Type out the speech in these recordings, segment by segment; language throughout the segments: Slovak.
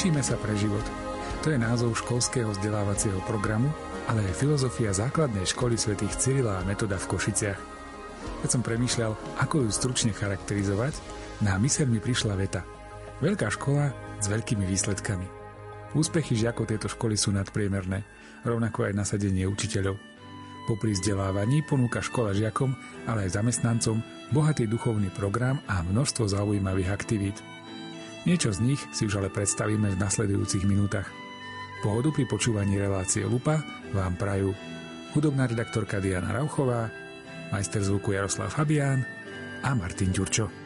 Učíme sa pre život. To je názov školského vzdelávacieho programu, ale aj filozofia základnej školy svätých Cyrila a Metoda v Košiciach. Keď som premýšľal, ako ju stručne charakterizovať, na myseľ mi prišla veta. Veľká škola s veľkými výsledkami. Úspechy žiakov tejto školy sú nadpriemerné, rovnako aj nasadenie učiteľov. Popri vzdelávaní ponúka škola žiakom, ale aj zamestnancom bohatý duchovný program a množstvo zaujímavých aktivít. Niečo z nich si už ale predstavíme v nasledujúcich minútach. Pohodu pri počúvaní relácie Lupa vám prajú hudobná redaktorka Diana Rauchová, majster zvuku Jaroslav Fabián a Martin Ďurčo.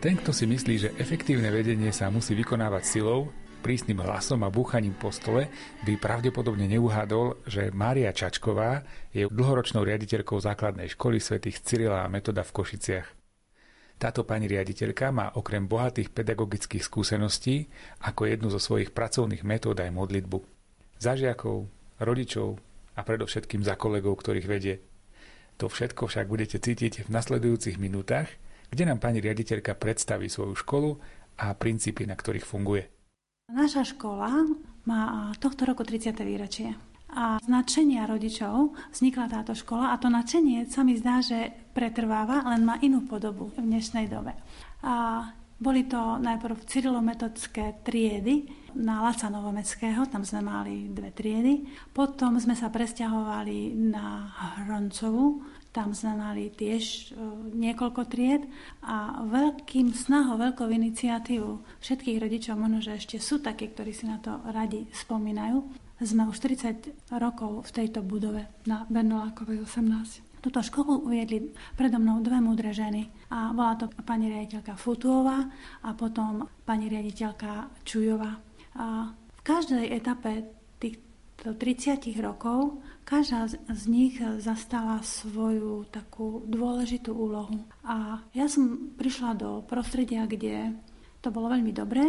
Ten, kto si myslí, že efektívne vedenie sa musí vykonávať silou, prísnym hlasom a búchaním po stole, by pravdepodobne neuhádol, že Mária Čačková je dlhoročnou riaditeľkou základnej školy svätých Cyrila a Metoda v Košiciach. Táto pani riaditeľka má okrem bohatých pedagogických skúseností ako jednu zo svojich pracovných metód aj modlitbu. Za žiakov, rodičov a predovšetkým za kolegov, ktorých vedie. To všetko však budete cítiť v nasledujúcich minútach – kde nám pani riaditeľka predstaví svoju školu a princípy, na ktorých funguje. Naša škola má tohto roku 30. výročie. A z nadšenia rodičov vznikla táto škola a to nadšenie sa mi zdá, že pretrváva, len má inú podobu v dnešnej dobe. A boli to najprv cyrilometodské triedy na Laca Novomeckého, tam sme mali dve triedy. Potom sme sa presťahovali na Hroncovú, tam sme mali tiež e, niekoľko tried a veľkým snahou, veľkou iniciatívu všetkých rodičov, možno, že ešte sú takí, ktorí si na to radi spomínajú, sme už 40 rokov v tejto budove na Bernolákovej 18. Tuto školu uviedli predo mnou dve múdre ženy a bola to pani riaditeľka Futuová a potom pani riaditeľka Čujová. A v každej etape týchto 30 rokov Každá z nich zastala svoju takú dôležitú úlohu. A ja som prišla do prostredia, kde to bolo veľmi dobré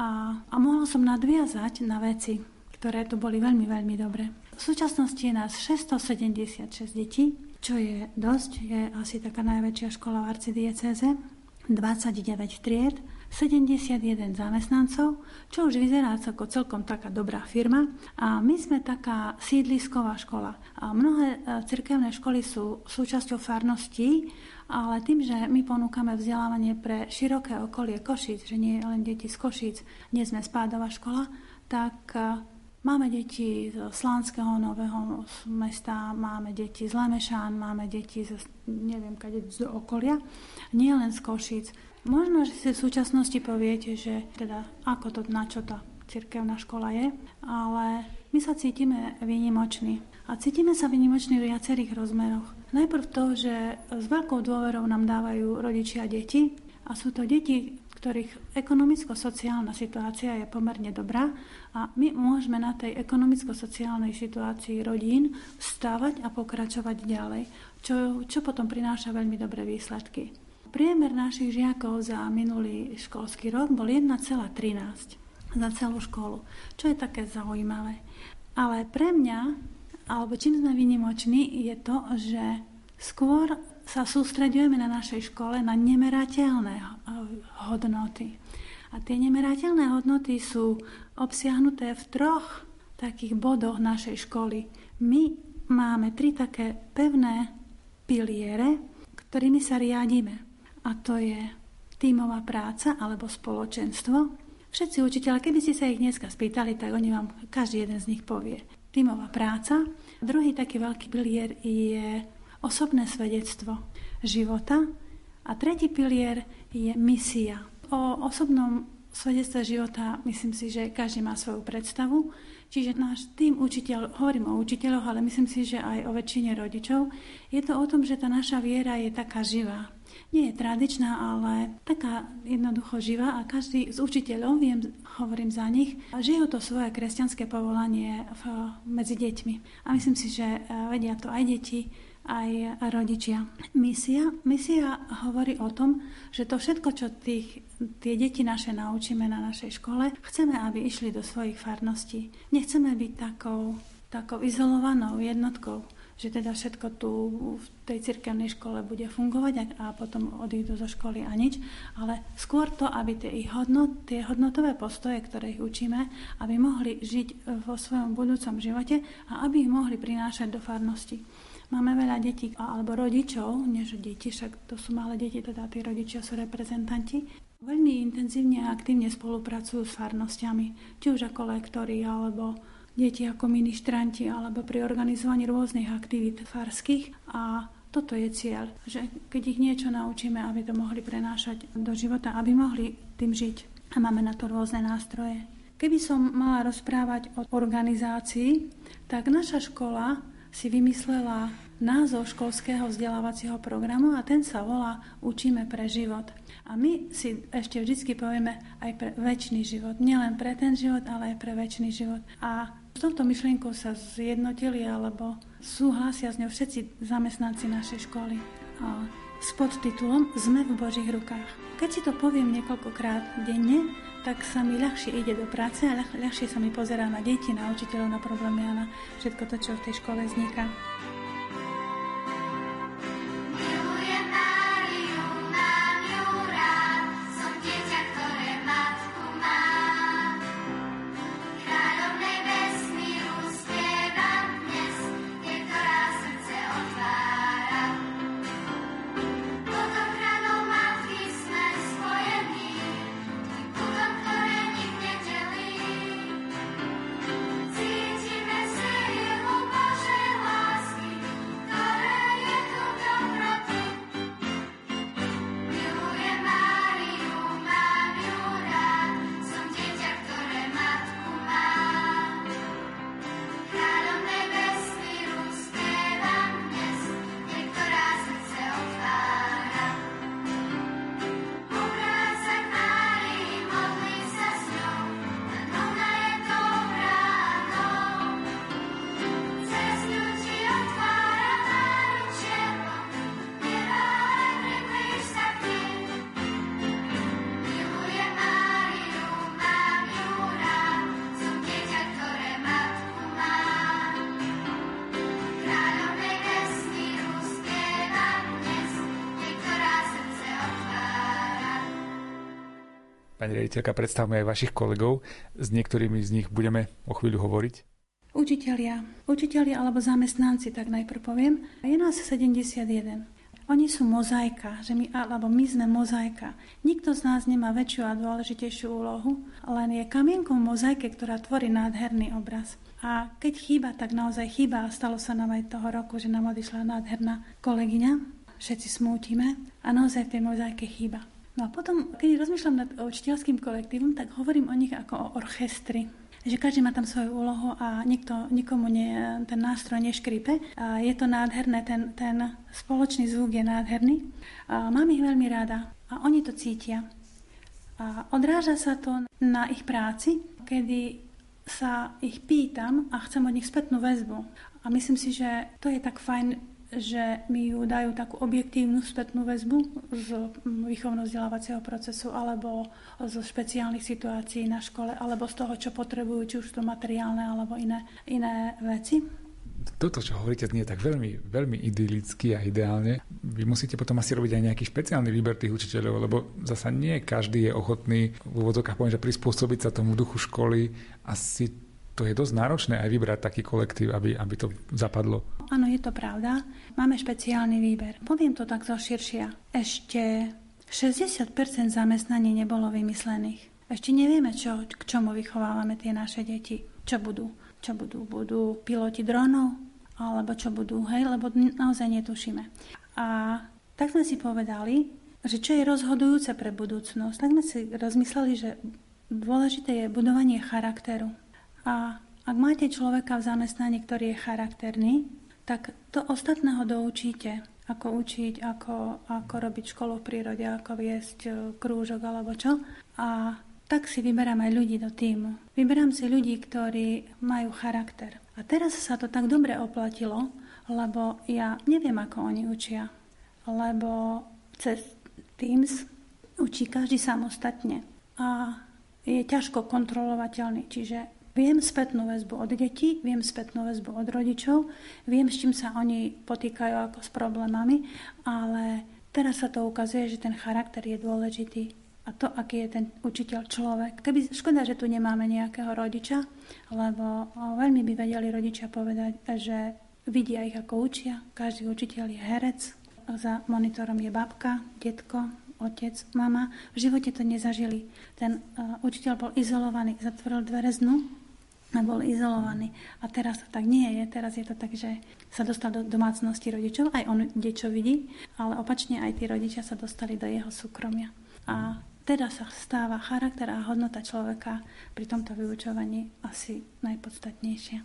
a, a mohla som nadviazať na veci, ktoré tu boli veľmi, veľmi dobré. V súčasnosti je nás 676 detí, čo je dosť, je asi taká najväčšia škola v arcidieceze, 29 tried, 71 zamestnancov, čo už vyzerá ako celkom taká dobrá firma. A my sme taká sídlisková škola. A mnohé e, cirkevné školy sú súčasťou farností, ale tým, že my ponúkame vzdelávanie pre široké okolie Košíc, že nie len deti z Košíc, nie sme spádová škola, tak e, Máme deti z Slánskeho nového mesta, máme deti z Lemešán, máme deti z, neviem, kade, z okolia, nie len z Košíc. Možno, že si v súčasnosti poviete, že teda ako to, na čo tá cirkevná škola je, ale my sa cítime výnimoční. A cítime sa výnimoční v viacerých rozmeroch. Najprv to, že s veľkou dôverou nám dávajú rodičia deti a sú to deti, ktorých ekonomicko-sociálna situácia je pomerne dobrá a my môžeme na tej ekonomicko-sociálnej situácii rodín stávať a pokračovať ďalej, čo, čo potom prináša veľmi dobré výsledky. Priemer našich žiakov za minulý školský rok bol 1,13 za celú školu, čo je také zaujímavé. Ale pre mňa, alebo čím sme vynimoční, je to, že skôr sa sústredujeme na našej škole na nemerateľné hodnoty. A tie nemerateľné hodnoty sú obsiahnuté v troch takých bodoch našej školy. My máme tri také pevné piliere, ktorými sa riadíme a to je tímová práca alebo spoločenstvo, Všetci učiteľe, keby ste sa ich dneska spýtali, tak oni vám každý jeden z nich povie. Tímová práca. Druhý taký veľký pilier je osobné svedectvo života. A tretí pilier je misia. O osobnom svedectve života myslím si, že každý má svoju predstavu. Čiže náš tým učiteľ, hovorím o učiteľoch, ale myslím si, že aj o väčšine rodičov, je to o tom, že tá naša viera je taká živá. Nie je tradičná, ale taká jednoducho živá a každý z učiteľov, viem, hovorím za nich, žijú to svoje kresťanské povolanie v, medzi deťmi. A myslím si, že eh, vedia to aj deti, aj rodičia. Misia, misia hovorí o tom, že to všetko, čo tých, tie deti naše naučíme na našej škole, chceme, aby išli do svojich farností. Nechceme byť takou, takou izolovanou jednotkou, že teda všetko tu v tej cirkevnej škole bude fungovať a, a potom odídu zo školy a nič, ale skôr to, aby tie, ich hodnot, tie hodnotové postoje, ktoré ich učíme, aby mohli žiť vo svojom budúcom živote a aby ich mohli prinášať do farnosti. Máme veľa detí alebo rodičov, než deti, však to sú malé deti, teda tí rodičia sú reprezentanti. Veľmi intenzívne a aktívne spolupracujú s farnosťami, či už ako lektori, alebo deti ako ministranti, alebo pri organizovaní rôznych aktivít farských. A toto je cieľ, že keď ich niečo naučíme, aby to mohli prenášať do života, aby mohli tým žiť. A máme na to rôzne nástroje. Keby som mala rozprávať o organizácii, tak naša škola si vymyslela názov školského vzdelávacieho programu a ten sa volá Učíme pre život. A my si ešte vždy povieme aj pre väčší život. Nielen pre ten život, ale aj pre väčší život. A s touto myšlienkou sa zjednotili alebo súhlasia s ňou všetci zamestnanci našej školy. A s podtitulom Sme v Božích rukách. Keď si to poviem niekoľkokrát denne, tak sa mi ľahšie ide do práce a ľah, ľahšie sa mi pozerá na deti, na učiteľov, na problémy a na všetko to, čo v tej škole vzniká. Pani rediteľka, predstavme aj vašich kolegov. S niektorými z nich budeme o chvíľu hovoriť. Učitelia. Učitelia alebo zamestnanci, tak najprv poviem. Je nás 71. Oni sú mozaika, že my, alebo my sme mozaika. Nikto z nás nemá väčšiu a dôležitejšiu úlohu, len je kamienkou mozaike, ktorá tvorí nádherný obraz. A keď chýba, tak naozaj chýba. A stalo sa nám aj toho roku, že nám odišla nádherná kolegyňa. Všetci smútime a naozaj v tej mozaike chýba. No a potom, keď rozmýšľam nad učiteľským kolektívom, tak hovorím o nich ako o orchestri že každý má tam svoju úlohu a nikto, nikomu nie, ten nástroj neškripe. A je to nádherné, ten, ten spoločný zvuk je nádherný. A mám ich veľmi rada a oni to cítia. A odráža sa to na ich práci, kedy sa ich pýtam a chcem od nich spätnú väzbu. A myslím si, že to je tak fajn že mi ju dajú takú objektívnu spätnú väzbu z výchovno-vzdelávacieho procesu alebo zo špeciálnych situácií na škole alebo z toho, čo potrebujú, či už to materiálne alebo iné, iné veci. Toto, čo hovoríte, znie tak veľmi, veľmi idylicky a ideálne. Vy musíte potom asi robiť aj nejaký špeciálny výber tých učiteľov, lebo zasa nie každý je ochotný v úvodzokách poviem, že prispôsobiť sa tomu duchu školy. Asi to je dosť náročné aj vybrať taký kolektív, aby, aby to zapadlo. Áno, je to pravda. Máme špeciálny výber. Poviem to tak zo širšia. Ešte 60% zamestnaní nebolo vymyslených. Ešte nevieme, čo, k čomu vychovávame tie naše deti. Čo budú? Čo budú? Budú piloti dronov? Alebo čo budú? Hej, lebo naozaj netušíme. A tak sme si povedali, že čo je rozhodujúce pre budúcnosť. Tak sme si rozmysleli, že dôležité je budovanie charakteru. A ak máte človeka v zamestnaní, ktorý je charakterný, tak to ostatného doučíte. Ako učiť, ako, ako robiť školu v prírode, ako viesť e, krúžok alebo čo. A tak si vyberám aj ľudí do týmu. Vyberám si ľudí, ktorí majú charakter. A teraz sa to tak dobre oplatilo, lebo ja neviem, ako oni učia. Lebo cez Teams učí každý samostatne. A je ťažko kontrolovateľný, čiže Viem spätnú väzbu od detí, viem spätnú väzbu od rodičov, viem, s čím sa oni potýkajú ako s problémami, ale teraz sa to ukazuje, že ten charakter je dôležitý a to, aký je ten učiteľ človek. Keby, škoda, že tu nemáme nejakého rodiča, lebo veľmi by vedeli rodičia povedať, že vidia ich ako učia. Každý učiteľ je herec, za monitorom je babka, detko, otec, mama. V živote to nezažili. Ten uh, učiteľ bol izolovaný, zatvoril dvere znu a bol izolovaný. A teraz to tak nie je. Teraz je to tak, že sa dostal do domácnosti rodičov, aj on niečo vidí, ale opačne aj tí rodičia sa dostali do jeho súkromia. A teda sa stáva charakter a hodnota človeka pri tomto vyučovaní asi najpodstatnejšia.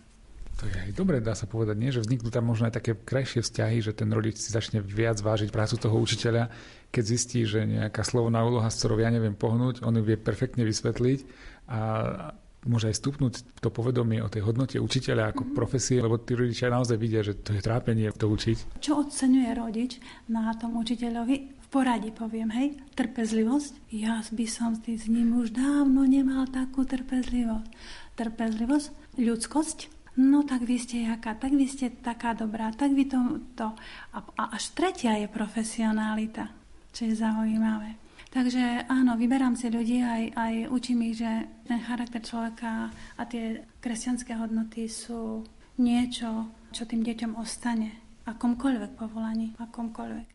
To je aj dobre, dá sa povedať, nie? že vzniknú tam možno aj také krajšie vzťahy, že ten rodič si začne viac vážiť prácu toho učiteľa, keď zistí, že nejaká slovná úloha, s ktorou ja neviem pohnúť, on ju vie perfektne vysvetliť a môže aj stupnúť to povedomie o tej hodnote učiteľa ako mm-hmm. profesie, lebo tí rodičia naozaj vidia, že to je trápenie to učiť. Čo oceňuje rodič na tom učiteľovi? V poradí poviem, hej, trpezlivosť. Ja by som s ním už dávno nemal takú trpezlivosť. Trpezlivosť, ľudskosť, no tak vy ste jaká, tak vy ste taká dobrá, tak vy to... to. A, a až tretia je profesionalita, čo je zaujímavé. Takže áno, vyberám si ľudí aj, aj učím ich, že ten charakter človeka a tie kresťanské hodnoty sú niečo, čo tým deťom ostane. Akomkoľvek povolaní, akomkoľvek.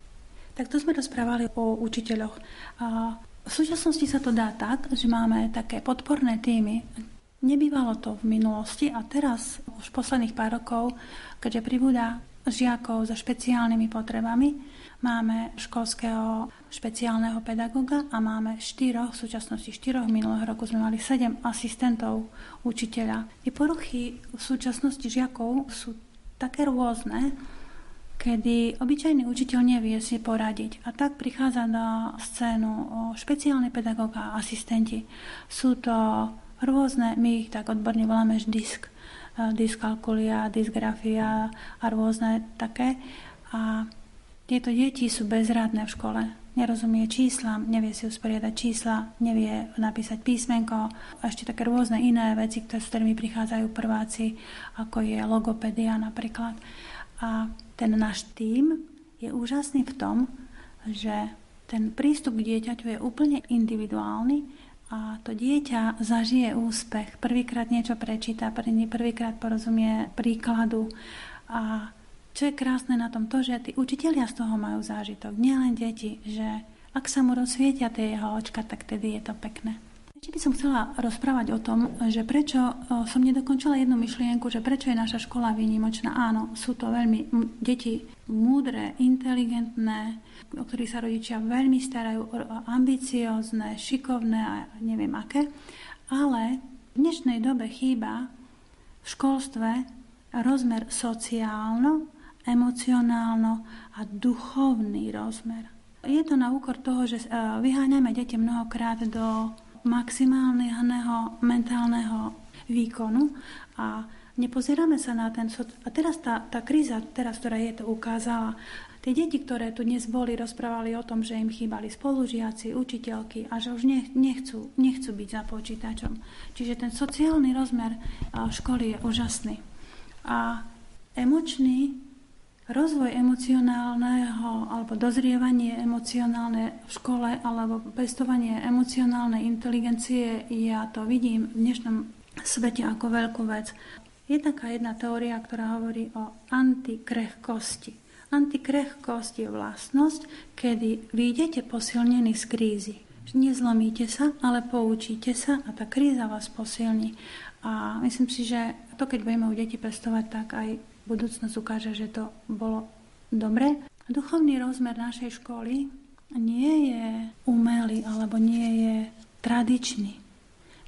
Tak to sme rozprávali o učiteľoch. A v súčasnosti sa to dá tak, že máme také podporné týmy. Nebývalo to v minulosti a teraz, už posledných pár rokov, keďže pribúda žiakov so špeciálnymi potrebami, Máme školského špeciálneho pedagoga a máme štyroch, v súčasnosti štyroch, minulého roku sme mali sedem asistentov učiteľa. Tie poruchy v súčasnosti žiakov sú také rôzne, kedy obyčajný učiteľ nevie si poradiť. A tak prichádza na scénu špeciálny pedagóg a asistenti. Sú to rôzne, my ich tak odborne voláme disk, dyskalkulia, dysgrafia a rôzne také. A tieto deti sú bezradné v škole. Nerozumie číslam, nevie si usporiadať čísla, nevie napísať písmenko a ešte také rôzne iné veci, ktoré, s ktorými prichádzajú prváci, ako je logopedia napríklad. A ten náš tým je úžasný v tom, že ten prístup k dieťaťu je úplne individuálny a to dieťa zažije úspech. Prvýkrát niečo prečíta, prvýkrát porozumie príkladu a čo je krásne na tom to, že tí učitelia z toho majú zážitok, nielen deti, že ak sa mu rozsvietia tie jeho očka, tak tedy je to pekné. Ešte by som chcela rozprávať o tom, že prečo som nedokončila jednu myšlienku, že prečo je naša škola výnimočná. Áno, sú to veľmi deti múdre, inteligentné, o ktorých sa rodičia veľmi starajú, ambiciozne, šikovné a neviem aké. Ale v dnešnej dobe chýba v školstve rozmer sociálno emocionálno a duchovný rozmer. Je to na úkor toho, že e, vyháňame deti mnohokrát do maximálneho mentálneho výkonu a nepozeráme sa na ten... A teraz tá, tá kríza, teraz, ktorá je to ukázala, Tie deti, ktoré tu dnes boli, rozprávali o tom, že im chýbali spolužiaci, učiteľky a že už nechcú, nechcú byť za počítačom. Čiže ten sociálny rozmer školy je úžasný. A emočný Rozvoj emocionálneho alebo dozrievanie emocionálne v škole alebo pestovanie emocionálnej inteligencie, ja to vidím v dnešnom svete ako veľkú vec. Je taká jedna teória, ktorá hovorí o antikrehkosti. Antikrehkosť je vlastnosť, kedy vyjdete posilnení z krízy. Nezlomíte sa, ale poučíte sa a tá kríza vás posilní. A myslím si, že to, keď budeme u deti pestovať, tak aj budúcnosť ukáže, že to bolo dobre. Duchovný rozmer našej školy nie je umelý alebo nie je tradičný.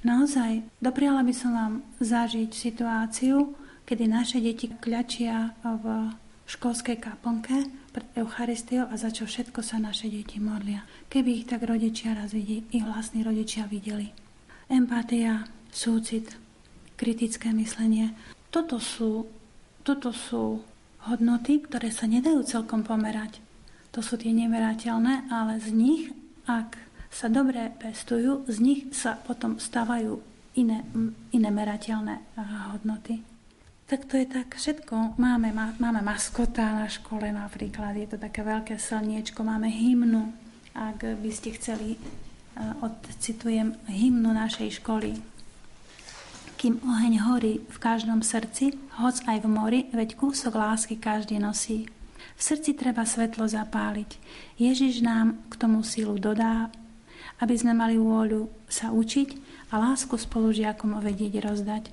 Naozaj, dopriala by som vám zažiť situáciu, kedy naše deti kľačia v školskej kaplnke pred Eucharistiou a za čo všetko sa naše deti modlia. Keby ich tak rodičia raz videli, ich vlastní rodičia videli. Empatia, súcit, kritické myslenie. Toto sú, toto sú hodnoty, ktoré sa nedajú celkom pomerať. To sú tie nemerateľné, ale z nich, ak sa dobre pestujú, z nich sa potom stávajú iné, iné merateľné hodnoty. Tak to je tak všetko. Máme, má, máme maskota na škole napríklad, je to také veľké slniečko, máme hymnu. Ak by ste chceli, odcitujem hymnu našej školy. Kým oheň horí v každom srdci, hoc aj v mori, veď kúsok lásky každý nosí. V srdci treba svetlo zapáliť. Ježiš nám k tomu sílu dodá, aby sme mali vôľu sa učiť a lásku spolužiakom vedieť rozdať.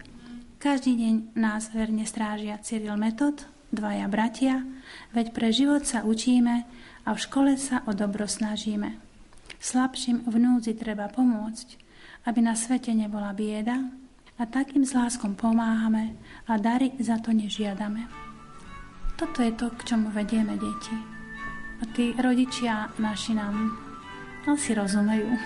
Každý deň nás verne strážia Cyril Metod, dvaja bratia, veď pre život sa učíme a v škole sa o dobro snažíme. Slabším v núdzi treba pomôcť, aby na svete nebola bieda a takým s láskom pomáhame a dary za to nežiadame. Toto je to, k čomu vedieme deti. A tí rodičia naši nám asi rozumejú.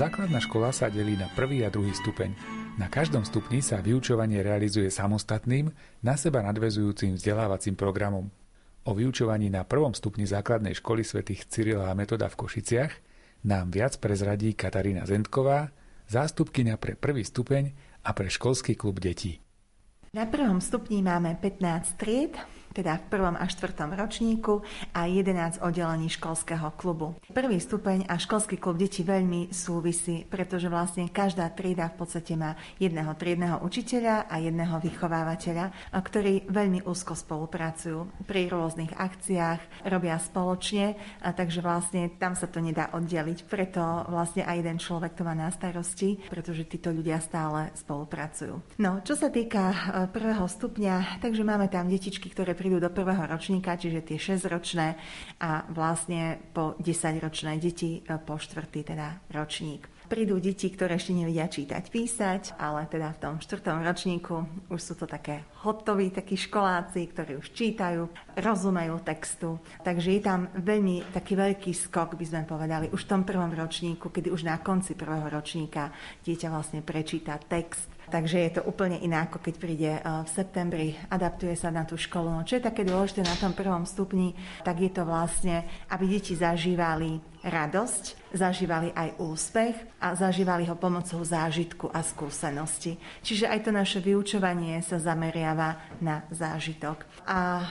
Základná škola sa delí na prvý a druhý stupeň. Na každom stupni sa vyučovanie realizuje samostatným, na seba nadvezujúcim vzdelávacím programom. O vyučovaní na prvom stupni základnej školy svätých Cyrila a Metoda v Košiciach nám viac prezradí Katarína Zentková, zástupkyňa pre prvý stupeň a pre školský klub detí. Na prvom stupni máme 15 tried, teda v prvom a štvrtom ročníku a 11 oddelení školského klubu. Prvý stupeň a školský klub detí veľmi súvisí, pretože vlastne každá trieda v podstate má jedného triedného učiteľa a jedného vychovávateľa, ktorí veľmi úzko spolupracujú pri rôznych akciách, robia spoločne, a takže vlastne tam sa to nedá oddeliť. Preto vlastne aj jeden človek to má na starosti, pretože títo ľudia stále spolupracujú. No, čo sa týka e, prvého stupňa, takže máme tam detičky, ktoré prídu do prvého ročníka, čiže tie 6-ročné a vlastne po 10-ročné deti e, po štvrtý teda ročník. Prídu deti, ktoré ešte nevedia čítať, písať, ale teda v tom štvrtom ročníku už sú to také hotoví takí školáci, ktorí už čítajú, rozumejú textu. Takže je tam veľmi taký veľký skok, by sme povedali, už v tom prvom ročníku, kedy už na konci prvého ročníka dieťa vlastne prečíta text Takže je to úplne iné, ako keď príde e, v septembri, adaptuje sa na tú školu. No čo je také dôležité na tom prvom stupni, tak je to vlastne, aby deti zažívali radosť, zažívali aj úspech a zažívali ho pomocou zážitku a skúsenosti. Čiže aj to naše vyučovanie sa zameriava na zážitok. A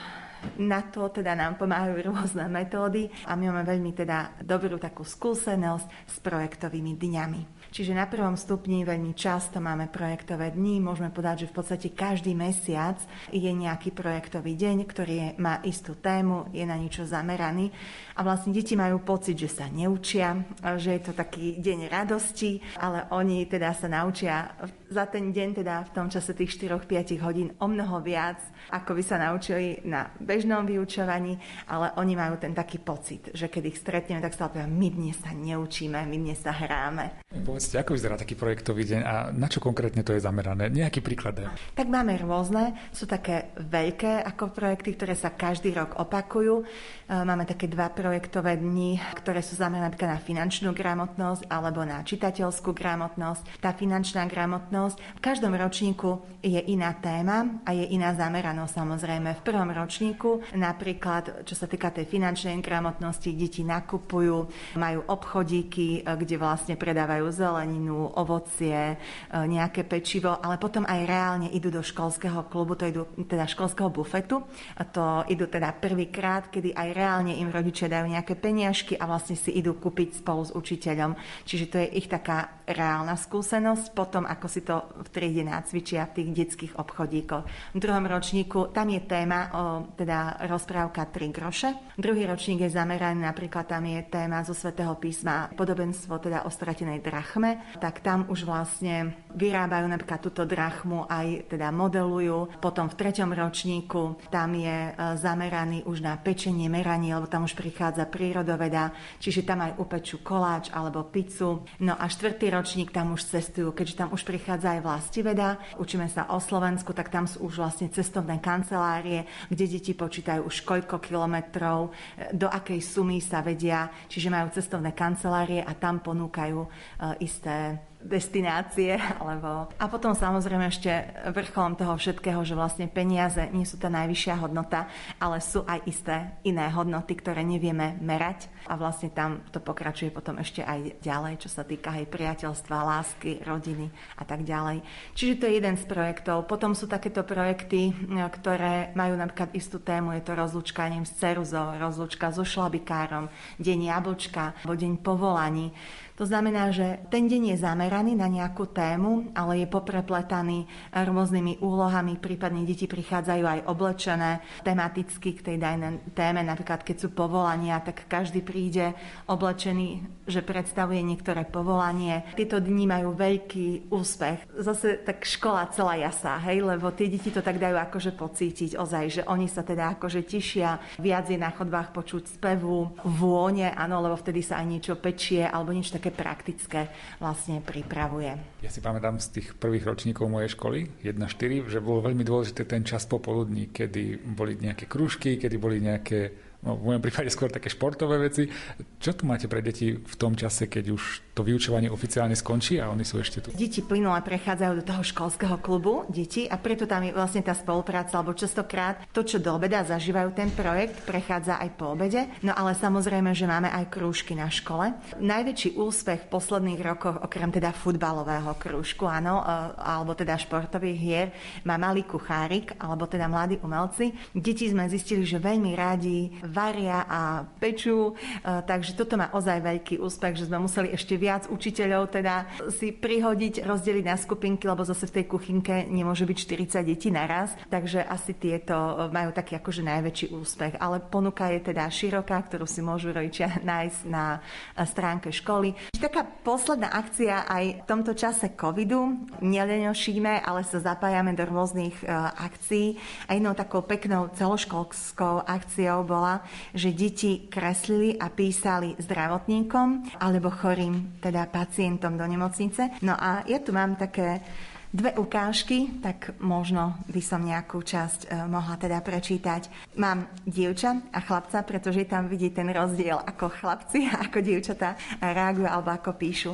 na to teda nám pomáhajú rôzne metódy a my máme veľmi teda dobrú takú skúsenosť s projektovými dňami. Čiže na prvom stupni veľmi často máme projektové dni. Môžeme povedať, že v podstate každý mesiac je nejaký projektový deň, ktorý je, má istú tému, je na niečo zameraný. A vlastne deti majú pocit, že sa neučia, že je to taký deň radosti, ale oni teda sa naučia za ten deň, teda v tom čase tých 4-5 hodín o mnoho viac, ako by sa naučili na bežnom vyučovaní, ale oni majú ten taký pocit, že keď ich stretneme, tak sa povedia, my dnes sa neučíme, my dnes sa hráme. Povedzte, ako vyzerá taký projektový deň a na čo konkrétne to je zamerané? Nejaký príklad? Tak máme rôzne, sú také veľké ako projekty, ktoré sa každý rok opakujú. E, máme také dva projektové dni, ktoré sú zamerané na finančnú gramotnosť alebo na čitateľskú gramotnosť. Tá finančná gramotnosť. V každom ročníku je iná téma a je iná zameranosť samozrejme. V prvom ročníku napríklad, čo sa týka tej finančnej gramotnosti, deti nakupujú, majú obchodíky, kde vlastne predávajú zeleninu, ovocie, nejaké pečivo, ale potom aj reálne idú do školského klubu, to idú teda školského bufetu. A to idú teda prvýkrát, kedy aj reálne im rodičia dajú nejaké peniažky a vlastne si idú kúpiť spolu s učiteľom. Čiže to je ich taká reálna skúsenosť. Potom, ako si to v triede nácvičia v tých detských obchodíkoch. V druhom ročníku tam je téma, o, teda rozprávka 3 groše. Druhý ročník je zameraný, napríklad tam je téma zo svätého písma podobenstvo teda o stratenej drachme, tak tam už vlastne vyrábajú napríklad túto drachmu aj teda modelujú. Potom v treťom ročníku tam je e, zameraný už na pečenie, meranie, lebo tam už prichádza prírodoveda, čiže tam aj upečú koláč alebo pizzu. No a štvrtý ročník tam už cestujú, keďže tam už prichádza aj vlastiveda, učíme sa o Slovensku, tak tam sú už vlastne cestovné kancelárie, kde deti počítajú už koľko kilometrov, do akej sumy sa vedia, čiže majú cestovné kancelárie a tam ponúkajú e, isté destinácie. Alebo... A potom samozrejme ešte vrcholom toho všetkého, že vlastne peniaze nie sú tá najvyššia hodnota, ale sú aj isté iné hodnoty, ktoré nevieme merať a vlastne tam to pokračuje potom ešte aj ďalej, čo sa týka aj priateľstva, lásky, rodiny a tak ďalej. Čiže to je jeden z projektov. Potom sú takéto projekty, ktoré majú napríklad istú tému, je to rozlúčka s ceruzou, rozlúčka so šlabikárom, deň jablčka, deň povolaní. To znamená, že ten deň je zameraný na nejakú tému, ale je poprepletaný rôznymi úlohami, prípadne deti prichádzajú aj oblečené tematicky k tej dajnej téme, napríklad keď sú povolania, tak každý príde oblečený, že predstavuje niektoré povolanie. Tieto dni majú veľký úspech. Zase tak škola celá jasá, hej, lebo tie deti to tak dajú akože pocítiť ozaj, že oni sa teda akože tešia, viac je na chodbách počuť spevu, vône, áno, lebo vtedy sa aj niečo pečie alebo niečo také také praktické vlastne pripravuje. Ja si pamätám z tých prvých ročníkov mojej školy, 1-4, že bolo veľmi dôležité ten čas popoludní, kedy boli nejaké krúžky, kedy boli nejaké no, v mojom prípade skôr také športové veci. Čo tu máte pre deti v tom čase, keď už to vyučovanie oficiálne skončí a oni sú ešte tu? Deti plynule prechádzajú do toho školského klubu, deti, a preto tam je vlastne tá spolupráca, lebo častokrát to, čo do obeda zažívajú ten projekt, prechádza aj po obede. No ale samozrejme, že máme aj krúžky na škole. Najväčší úspech v posledných rokoch, okrem teda futbalového krúžku, áno, e, alebo teda športových hier, má malý kuchárik, alebo teda mladí umelci. Deti sme zistili, že veľmi rádi varia a pečú, e, takže toto má ozaj veľký úspech, že sme museli ešte viac učiteľov teda si prihodiť, rozdeliť na skupinky, lebo zase v tej kuchynke nemôže byť 40 detí naraz, takže asi tieto majú taký akože najväčší úspech, ale ponuka je teda široká, ktorú si môžu rodičia nájsť na stránke školy. Taká posledná akcia aj v tomto čase covidu, nelenošíme, ale sa zapájame do rôznych e, akcií. A jednou takou peknou celoškolskou akciou bola že deti kreslili a písali zdravotníkom alebo chorým, teda pacientom do nemocnice. No a ja tu mám také dve ukážky, tak možno by som nejakú časť e, mohla teda prečítať. Mám dievča a chlapca, pretože tam vidí ten rozdiel, ako chlapci a ako dievčatá reagujú alebo ako píšu.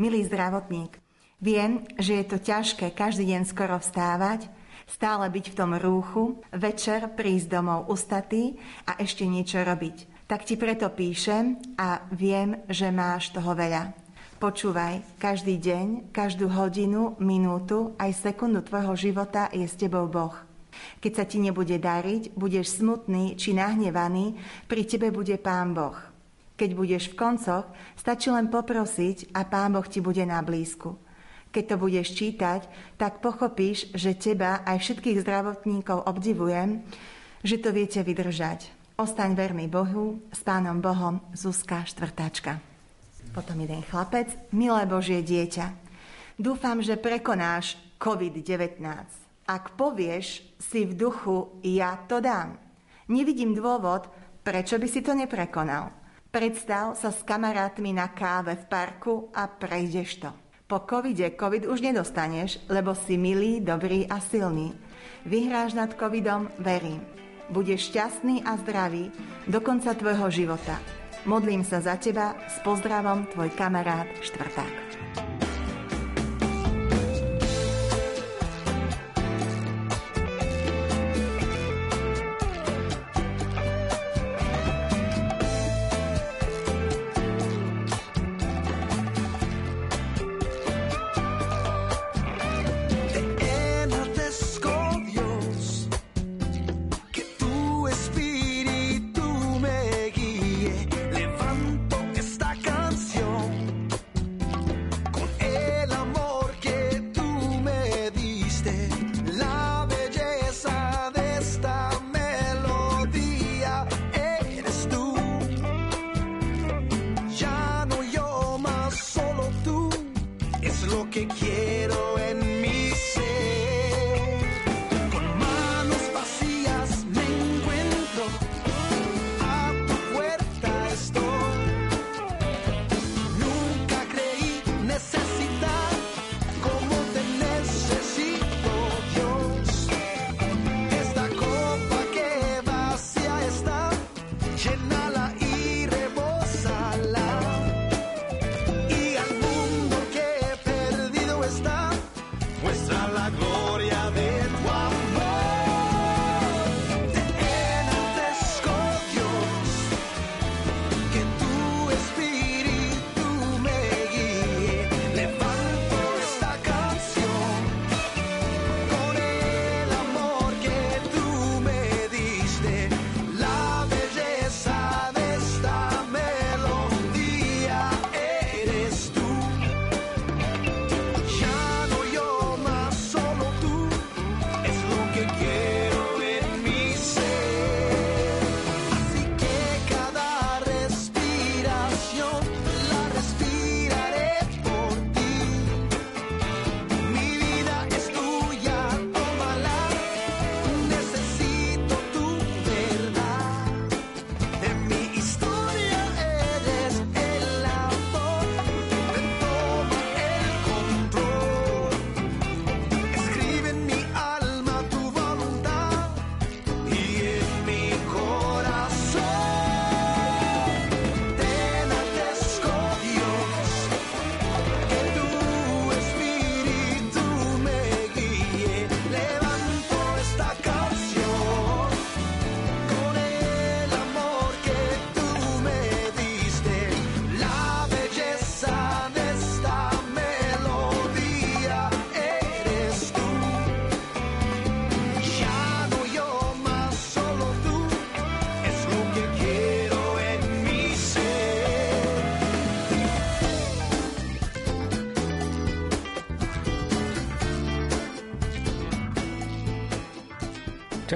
Milý zdravotník, Viem, že je to ťažké každý deň skoro vstávať, stále byť v tom rúchu, večer prísť domov ustatý a ešte niečo robiť. Tak ti preto píšem a viem, že máš toho veľa. Počúvaj, každý deň, každú hodinu, minútu, aj sekundu tvojho života je s tebou Boh. Keď sa ti nebude dariť, budeš smutný či nahnevaný, pri tebe bude Pán Boh. Keď budeš v koncoch, stačí len poprosiť a Pán Boh ti bude na blízku. Keď to budeš čítať, tak pochopíš, že teba aj všetkých zdravotníkov obdivujem, že to viete vydržať. Ostaň verný Bohu, s Pánom Bohom, Zuzka Štvrtáčka. Potom jeden chlapec, milé Božie dieťa. Dúfam, že prekonáš COVID-19. Ak povieš si v duchu, ja to dám. Nevidím dôvod, prečo by si to neprekonal. Predstav sa s kamarátmi na káve v parku a prejdeš to. Po covide covid už nedostaneš, lebo si milý, dobrý a silný. Vyhráš nad covidom, verím. Budeš šťastný a zdravý do konca tvojho života. Modlím sa za teba s pozdravom tvoj kamarát Štvrták.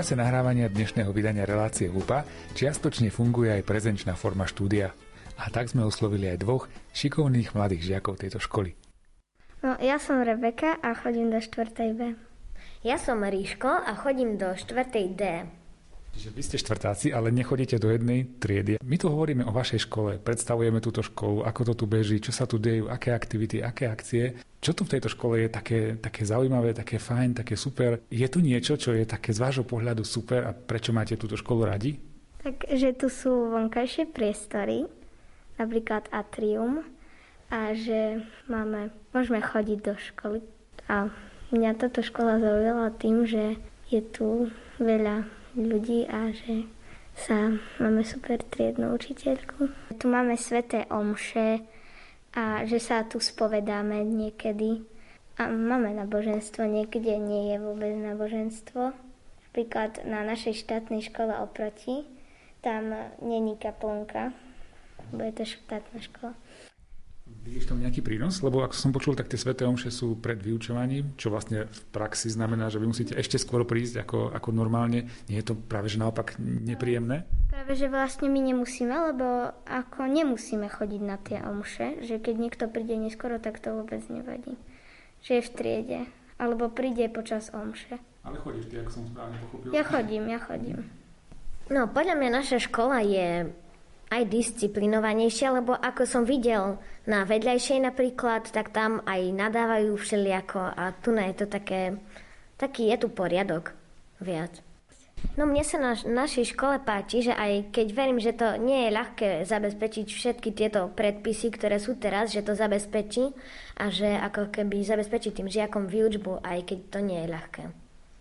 Čase nahrávania dnešného vydania relácie UPA čiastočne funguje aj prezenčná forma štúdia. A tak sme oslovili aj dvoch šikovných mladých žiakov tejto školy. No, ja som Rebeka a chodím do 4. B. Ja som Ríško a chodím do 4. D. Čiže vy ste štvrtáci, ale nechodíte do jednej triedy. My tu hovoríme o vašej škole, predstavujeme túto školu, ako to tu beží, čo sa tu dejú, aké aktivity, aké akcie. Čo tu v tejto škole je také, také zaujímavé, také fajn, také super? Je tu niečo, čo je také z vášho pohľadu super a prečo máte túto školu radi? Takže tu sú vonkajšie priestory, napríklad atrium, a že máme, môžeme chodiť do školy. A mňa táto škola zaujala tým, že je tu veľa ľudí a že sa máme super triednu učiteľku. Tu máme sveté omše a že sa tu spovedáme niekedy. A máme naboženstvo, niekde nie je vôbec naboženstvo. Napríklad na našej štátnej škole oproti, tam není kaplnka, bude to štátna škola. Vidíš tam nejaký prínos? Lebo ako som počul, tak tie sveté omše sú pred vyučovaním, čo vlastne v praxi znamená, že vy musíte ešte skôr prísť ako, ako normálne. Nie je to práve že naopak nepríjemné? Práve, že vlastne my nemusíme, lebo ako nemusíme chodiť na tie omše, že keď niekto príde neskoro, tak to vôbec nevadí. Že je v triede, alebo príde počas omše. Ale chodíš ty, ako som správne pochopil. Ja chodím, ja chodím. No, podľa mňa naša škola je aj disciplinovanejšia, lebo ako som videl na vedľajšej napríklad, tak tam aj nadávajú všeliako a tu je to také, taký je tu poriadok viac. No mne sa na našej škole páči, že aj keď verím, že to nie je ľahké zabezpečiť všetky tieto predpisy, ktoré sú teraz, že to zabezpečí a že ako keby zabezpečí tým žiakom výučbu, aj keď to nie je ľahké.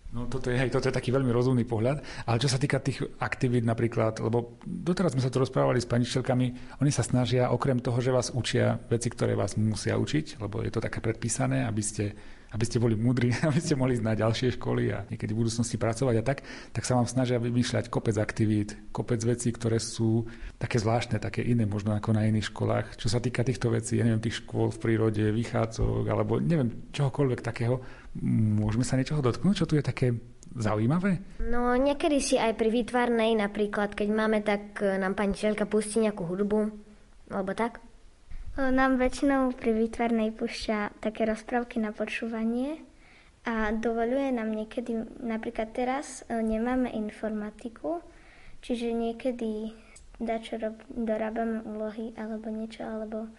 No toto je, hej, toto je taký veľmi rozumný pohľad, ale čo sa týka tých aktivít napríklad, lebo doteraz sme sa tu rozprávali s paničiteľkami, oni sa snažia okrem toho, že vás učia veci, ktoré vás musia učiť, lebo je to také predpísané, aby ste aby ste boli múdri, aby ste mohli ísť na ďalšie školy a niekedy v budúcnosti pracovať a tak, tak sa vám snažia vymýšľať kopec aktivít, kopec vecí, ktoré sú také zvláštne, také iné možno ako na iných školách. Čo sa týka týchto vecí, ja neviem, tých škôl v prírode, vychádzok, alebo neviem, čohokoľvek takého, môžeme sa niečoho dotknúť, čo tu je také zaujímavé? No niekedy si aj pri výtvarnej napríklad, keď máme, tak nám pani Čelka pustí nejakú hudbu, alebo tak. Nám väčšinou pri výtvarnej púšťa také rozprávky na počúvanie a dovoluje nám niekedy, napríklad teraz e, nemáme informatiku, čiže niekedy dačo rob, dorábame úlohy alebo niečo, alebo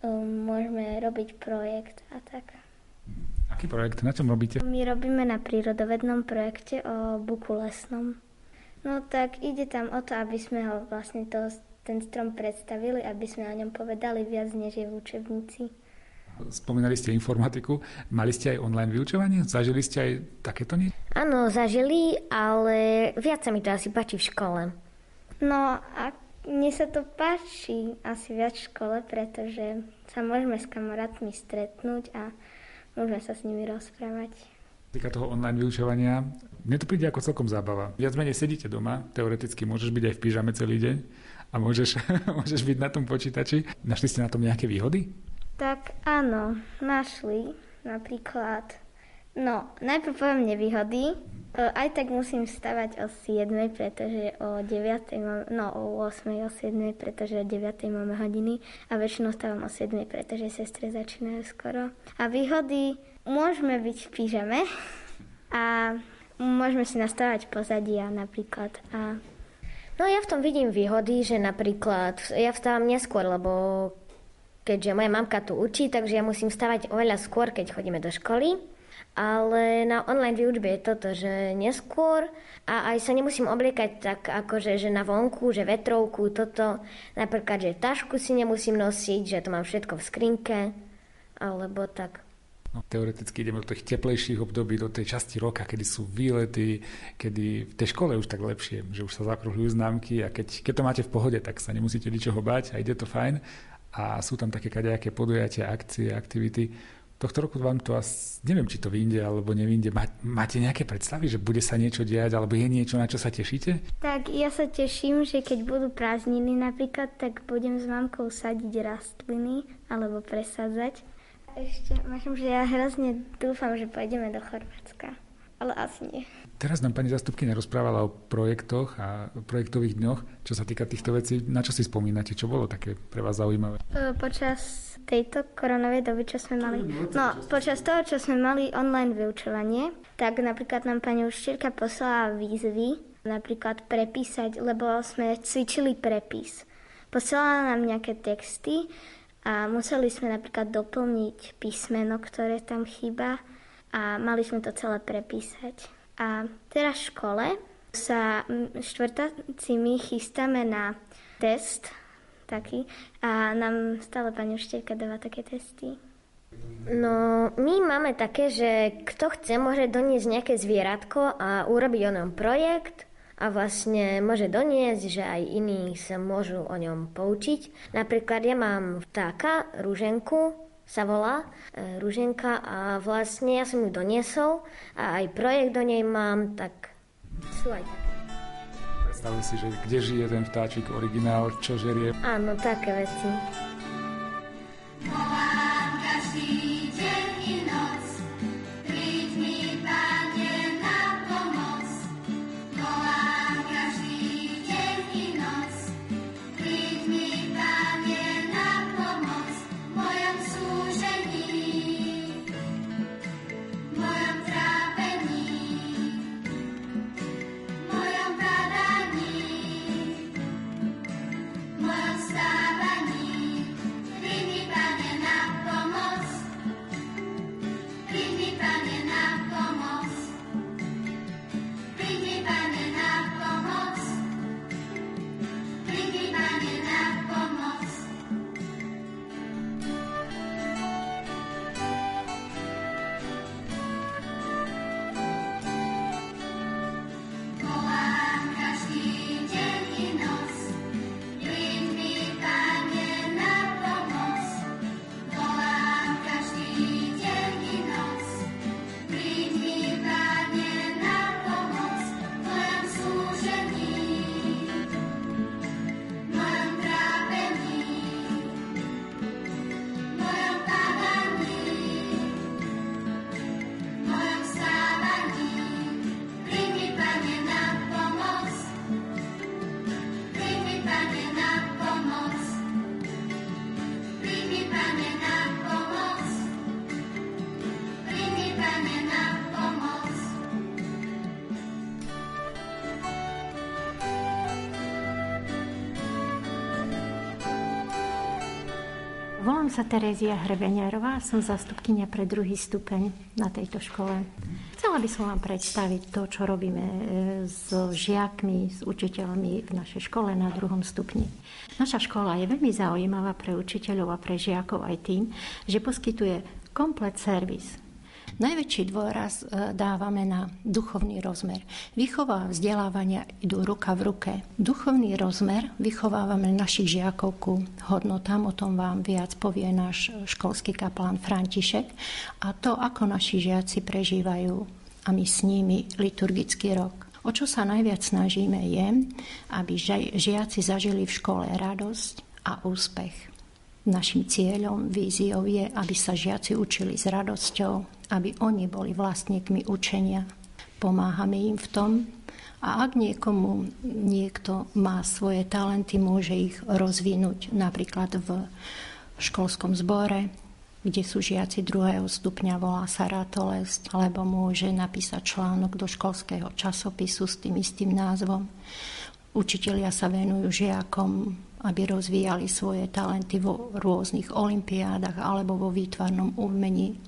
um, môžeme robiť projekt a tak. Aký projekt? Na čom robíte? My robíme na prírodovednom projekte o buku lesnom. No tak ide tam o to, aby sme ho vlastne to ten strom predstavili, aby sme o ňom povedali viac, než je v učebnici. Spomínali ste informatiku. Mali ste aj online vyučovanie? Zažili ste aj takéto niečo? Áno, zažili, ale viac sa mi to asi páči v škole. No a mne sa to páči asi viac v škole, pretože sa môžeme s kamarátmi stretnúť a môžeme sa s nimi rozprávať. Týka toho online vyučovania, mne to príde ako celkom zábava. Viac menej sedíte doma, teoreticky môžeš byť aj v pyžame celý deň, a môžeš, môžeš byť na tom počítači. Našli ste na tom nejaké výhody? Tak áno, našli. Napríklad, no, najprv poviem nevýhody. Aj tak musím stavať o 7, pretože o 9, mám, no o 8, o 7, pretože o 9 máme hodiny a väčšinou stávam o 7, pretože sestre začínajú skoro. A výhody, môžeme byť v pyžame a môžeme si nastavať pozadia napríklad a No ja v tom vidím výhody, že napríklad ja vstávam neskôr, lebo keďže moja mamka tu učí, takže ja musím stavať oveľa skôr, keď chodíme do školy. Ale na online výučbe je toto, že neskôr a aj sa nemusím obliekať tak akože že na vonku, že vetrovku, toto. Napríklad, že tašku si nemusím nosiť, že to mám všetko v skrinke, alebo tak. No, teoreticky ideme do tých teplejších období, do tej časti roka, kedy sú výlety, kedy v tej škole už tak lepšie, že už sa zakruhľujú známky a keď, keď to máte v pohode, tak sa nemusíte ničoho bať a ide to fajn. A sú tam také kadejaké podujatia, akcie, aktivity. Tohto roku vám to asi, neviem, či to vyjde alebo nevyjde. Máte nejaké predstavy, že bude sa niečo diať, alebo je niečo, na čo sa tešíte? Tak ja sa teším, že keď budú prázdniny napríklad, tak budem s mamkou sadiť rastliny alebo presadzať ešte, myslím, že ja hrozne dúfam, že pôjdeme do Chorvátska. Ale asi nie. Teraz nám pani zastupkynia rozprávala o projektoch a projektových dňoch. Čo sa týka týchto vecí, na čo si spomínate? Čo bolo také pre vás zaujímavé? E, počas tejto koronovej doby, čo sme mali... No, počas toho, čo sme mali online vyučovanie, tak napríklad nám pani učiteľka poslala výzvy, napríklad prepísať, lebo sme cvičili prepis. Posielala nám nejaké texty, a museli sme napríklad doplniť písmeno, ktoré tam chýba a mali sme to celé prepísať. A teraz v škole sa štvrtáci my chystáme na test, taký a nám stále pani učiteľka dáva také testy. No, my máme také, že kto chce, môže doniesť nejaké zvieratko a urobiť o ňom projekt a vlastne môže doniesť, že aj iní sa môžu o ňom poučiť. Napríklad ja mám vtáka, rúženku, sa volá, e, rúženka a vlastne ja som ju doniesol a aj projekt do nej mám, tak sú aj také. Predstavuj si, že kde žije ten vtáčik originál, čo žerie. Áno, také veci. Volám sa Terezia Hrebeňarová, som zastupkynia pre druhý stupeň na tejto škole. Chcela by som vám predstaviť to, čo robíme e, s žiakmi, s učiteľmi v našej škole na druhom stupni. Naša škola je veľmi zaujímavá pre učiteľov a pre žiakov aj tým, že poskytuje komplet servis Najväčší dôraz e, dávame na duchovný rozmer. Výchova a vzdelávania idú ruka v ruke. Duchovný rozmer vychovávame našich žiakov ku hodnotám, o tom vám viac povie náš školský kaplán František a to, ako naši žiaci prežívajú a my s nimi liturgický rok. O čo sa najviac snažíme je, aby žiaci zažili v škole radosť a úspech. Našim cieľom, víziou je, aby sa žiaci učili s radosťou, aby oni boli vlastníkmi učenia. Pomáhame im v tom a ak niekomu niekto má svoje talenty, môže ich rozvinúť napríklad v školskom zbore, kde sú žiaci druhého stupňa, volá sa Ratolest, alebo môže napísať článok do školského časopisu s tým istým názvom. Učitelia sa venujú žiakom aby rozvíjali svoje talenty vo rôznych olimpiádach alebo vo výtvarnom umení.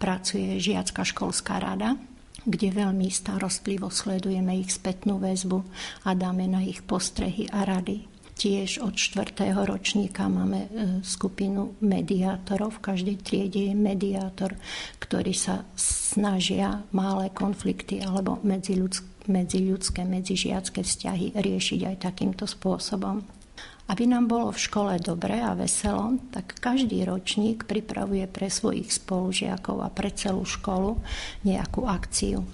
Pracuje žiacka školská rada, kde veľmi starostlivo sledujeme ich spätnú väzbu a dáme na ich postrehy a rady. Tiež od čtvrtého ročníka máme e, skupinu mediátorov. V každej triede je mediátor, ktorý sa snažia malé konflikty alebo medziľudské, medzižiacké vzťahy riešiť aj takýmto spôsobom. Aby nám bolo v škole dobre a veselo, tak každý ročník pripravuje pre svojich spolužiakov a pre celú školu nejakú akciu.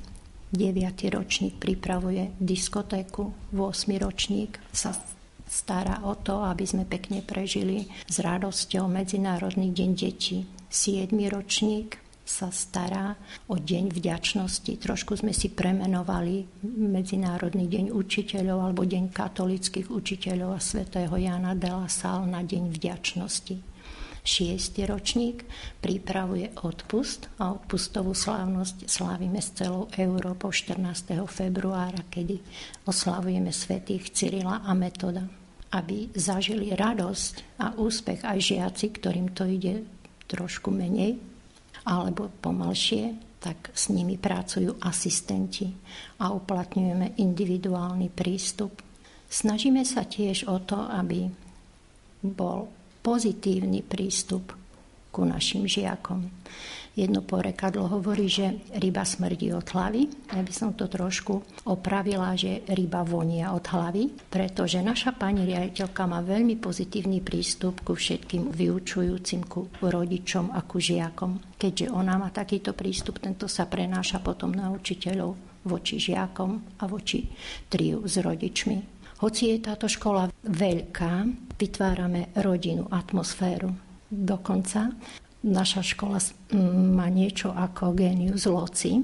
9. ročník pripravuje diskotéku, 8. ročník sa stará o to, aby sme pekne prežili s radosťou Medzinárodný deň detí. 7. ročník sa stará o deň vďačnosti. Trošku sme si premenovali Medzinárodný deň učiteľov alebo deň katolických učiteľov a svätého Jana de la Salle na deň vďačnosti. Šiestý ročník pripravuje odpust a odpustovú slávnosť slávime s celou Európou 14. februára, kedy oslavujeme svätých Cyrila a Metoda. Aby zažili radosť a úspech aj žiaci, ktorým to ide trošku menej, alebo pomalšie, tak s nimi pracujú asistenti a uplatňujeme individuálny prístup. Snažíme sa tiež o to, aby bol pozitívny prístup ku našim žiakom. Jedno porekadlo hovorí, že ryba smrdí od hlavy. Ja by som to trošku opravila, že ryba vonia od hlavy, pretože naša pani riaditeľka má veľmi pozitívny prístup ku všetkým vyučujúcim, ku rodičom a ku žiakom. Keďže ona má takýto prístup, tento sa prenáša potom na učiteľov voči žiakom a voči triu s rodičmi. Hoci je táto škola veľká, vytvárame rodinu, atmosféru. Dokonca Naša škola má niečo ako genius loci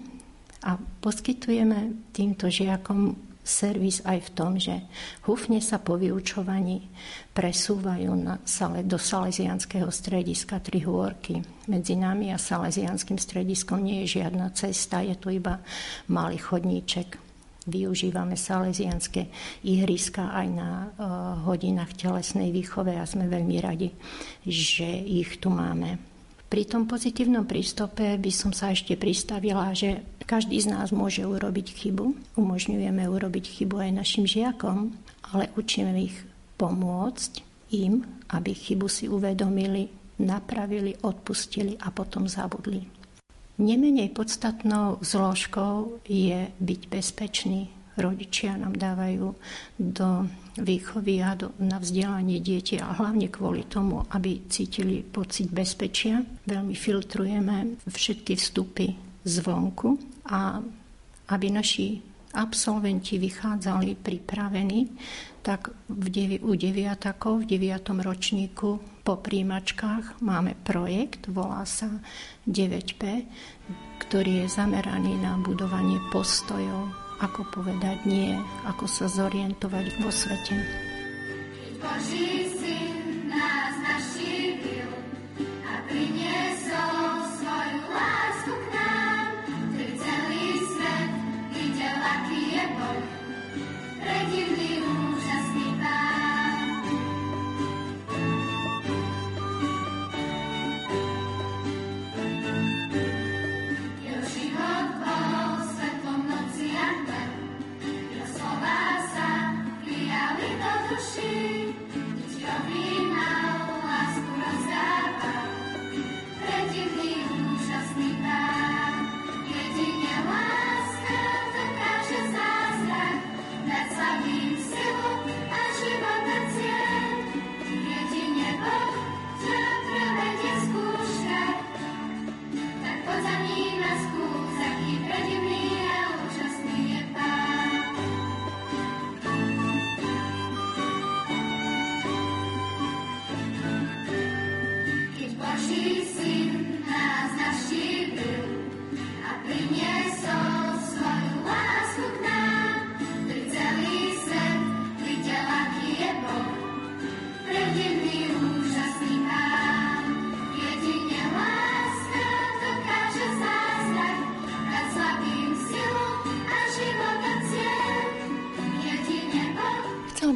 a poskytujeme týmto žiakom servis aj v tom, že hufne sa po vyučovaní presúvajú na sale, do salesianského strediska Tri hôrky. Medzi nami a salesianským strediskom nie je žiadna cesta, je to iba malý chodníček. Využívame salesianské ihriska aj na uh, hodinách telesnej výchove a sme veľmi radi, že ich tu máme. Pri tom pozitívnom prístupe by som sa ešte pristavila, že každý z nás môže urobiť chybu. Umožňujeme urobiť chybu aj našim žiakom, ale učíme ich pomôcť im, aby chybu si uvedomili, napravili, odpustili a potom zabudli. Nemenej podstatnou zložkou je byť bezpečný. Rodičia nám dávajú do výchovy a do, na vzdelanie dieťa a hlavne kvôli tomu, aby cítili pocit bezpečia. Veľmi filtrujeme všetky vstupy zvonku a aby naši absolventi vychádzali pripravení, tak v devi, u deviatakov v deviatom ročníku po príjimačkách máme projekt, volá sa 9P, ktorý je zameraný na budovanie postojov ako povedať nie, ako sa zorientovať vo svete. Boží syn nás naštíbil a priniesol lásku rozdával,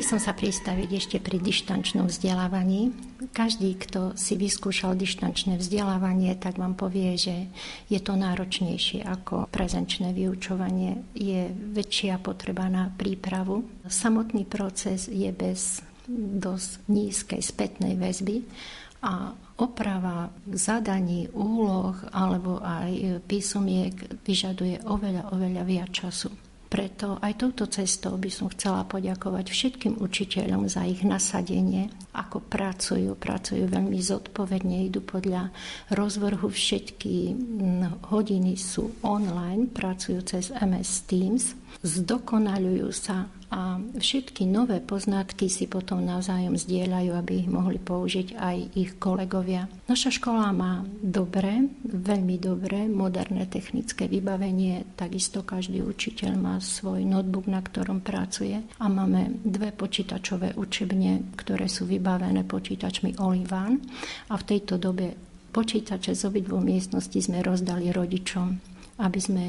som sa pristaviť ešte pri dištančnom vzdelávaní. Každý, kto si vyskúšal dištančné vzdelávanie, tak vám povie, že je to náročnejšie ako prezenčné vyučovanie. Je väčšia potreba na prípravu. Samotný proces je bez dosť nízkej spätnej väzby a oprava zadaní, úloh alebo aj písomiek vyžaduje oveľa, oveľa viac času. Preto aj touto cestou by som chcela poďakovať všetkým učiteľom za ich nasadenie, ako pracujú, pracujú veľmi zodpovedne, idú podľa rozvrhu všetky hodiny sú online, pracujú cez MS Teams, zdokonalujú sa a všetky nové poznatky si potom navzájom zdieľajú, aby ich mohli použiť aj ich kolegovia. Naša škola má dobré, veľmi dobré, moderné technické vybavenie, takisto každý učiteľ má svoj notebook, na ktorom pracuje. A máme dve počítačové učebne, ktoré sú vybavené počítačmi Olivan. A v tejto dobe počítače z obidvoch miestností sme rozdali rodičom aby sme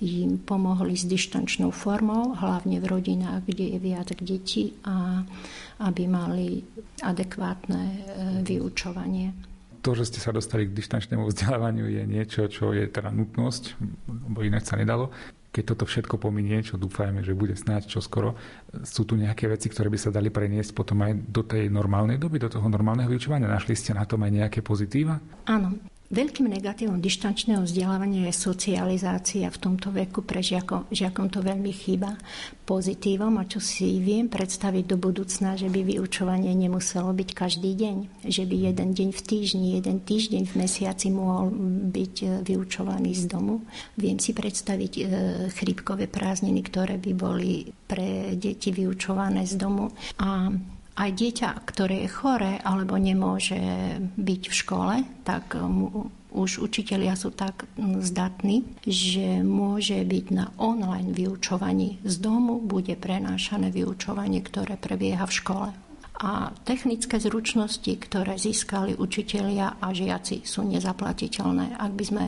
im pomohli s dištančnou formou, hlavne v rodinách, kde je viac detí a aby mali adekvátne e, vyučovanie. To, že ste sa dostali k dištančnému vzdelávaniu je niečo, čo je teda nutnosť, bo inak sa nedalo. keď toto všetko pominie, čo dúfajme, že bude snáď čoskoro, sú tu nejaké veci, ktoré by sa dali preniesť potom aj do tej normálnej doby, do toho normálneho vyučovania? Našli ste na tom aj nejaké pozitíva? Áno, Veľkým negatívom dištančného vzdelávania je socializácia v tomto veku. Pre žiakom, žiakom to veľmi chýba. Pozitívom, a čo si viem predstaviť do budúcna, že by vyučovanie nemuselo byť každý deň. Že by jeden deň v týždni, jeden týždeň v mesiaci mohol byť e, vyučovaný z domu. Viem si predstaviť e, chrípkové prázdniny, ktoré by boli pre deti vyučované z domu. A aj dieťa, ktoré je chore alebo nemôže byť v škole, tak mu, už učitelia sú tak zdatní, že môže byť na online vyučovaní z domu, bude prenášané vyučovanie, ktoré prebieha v škole. A technické zručnosti, ktoré získali učitelia a žiaci, sú nezaplatiteľné. Ak by sme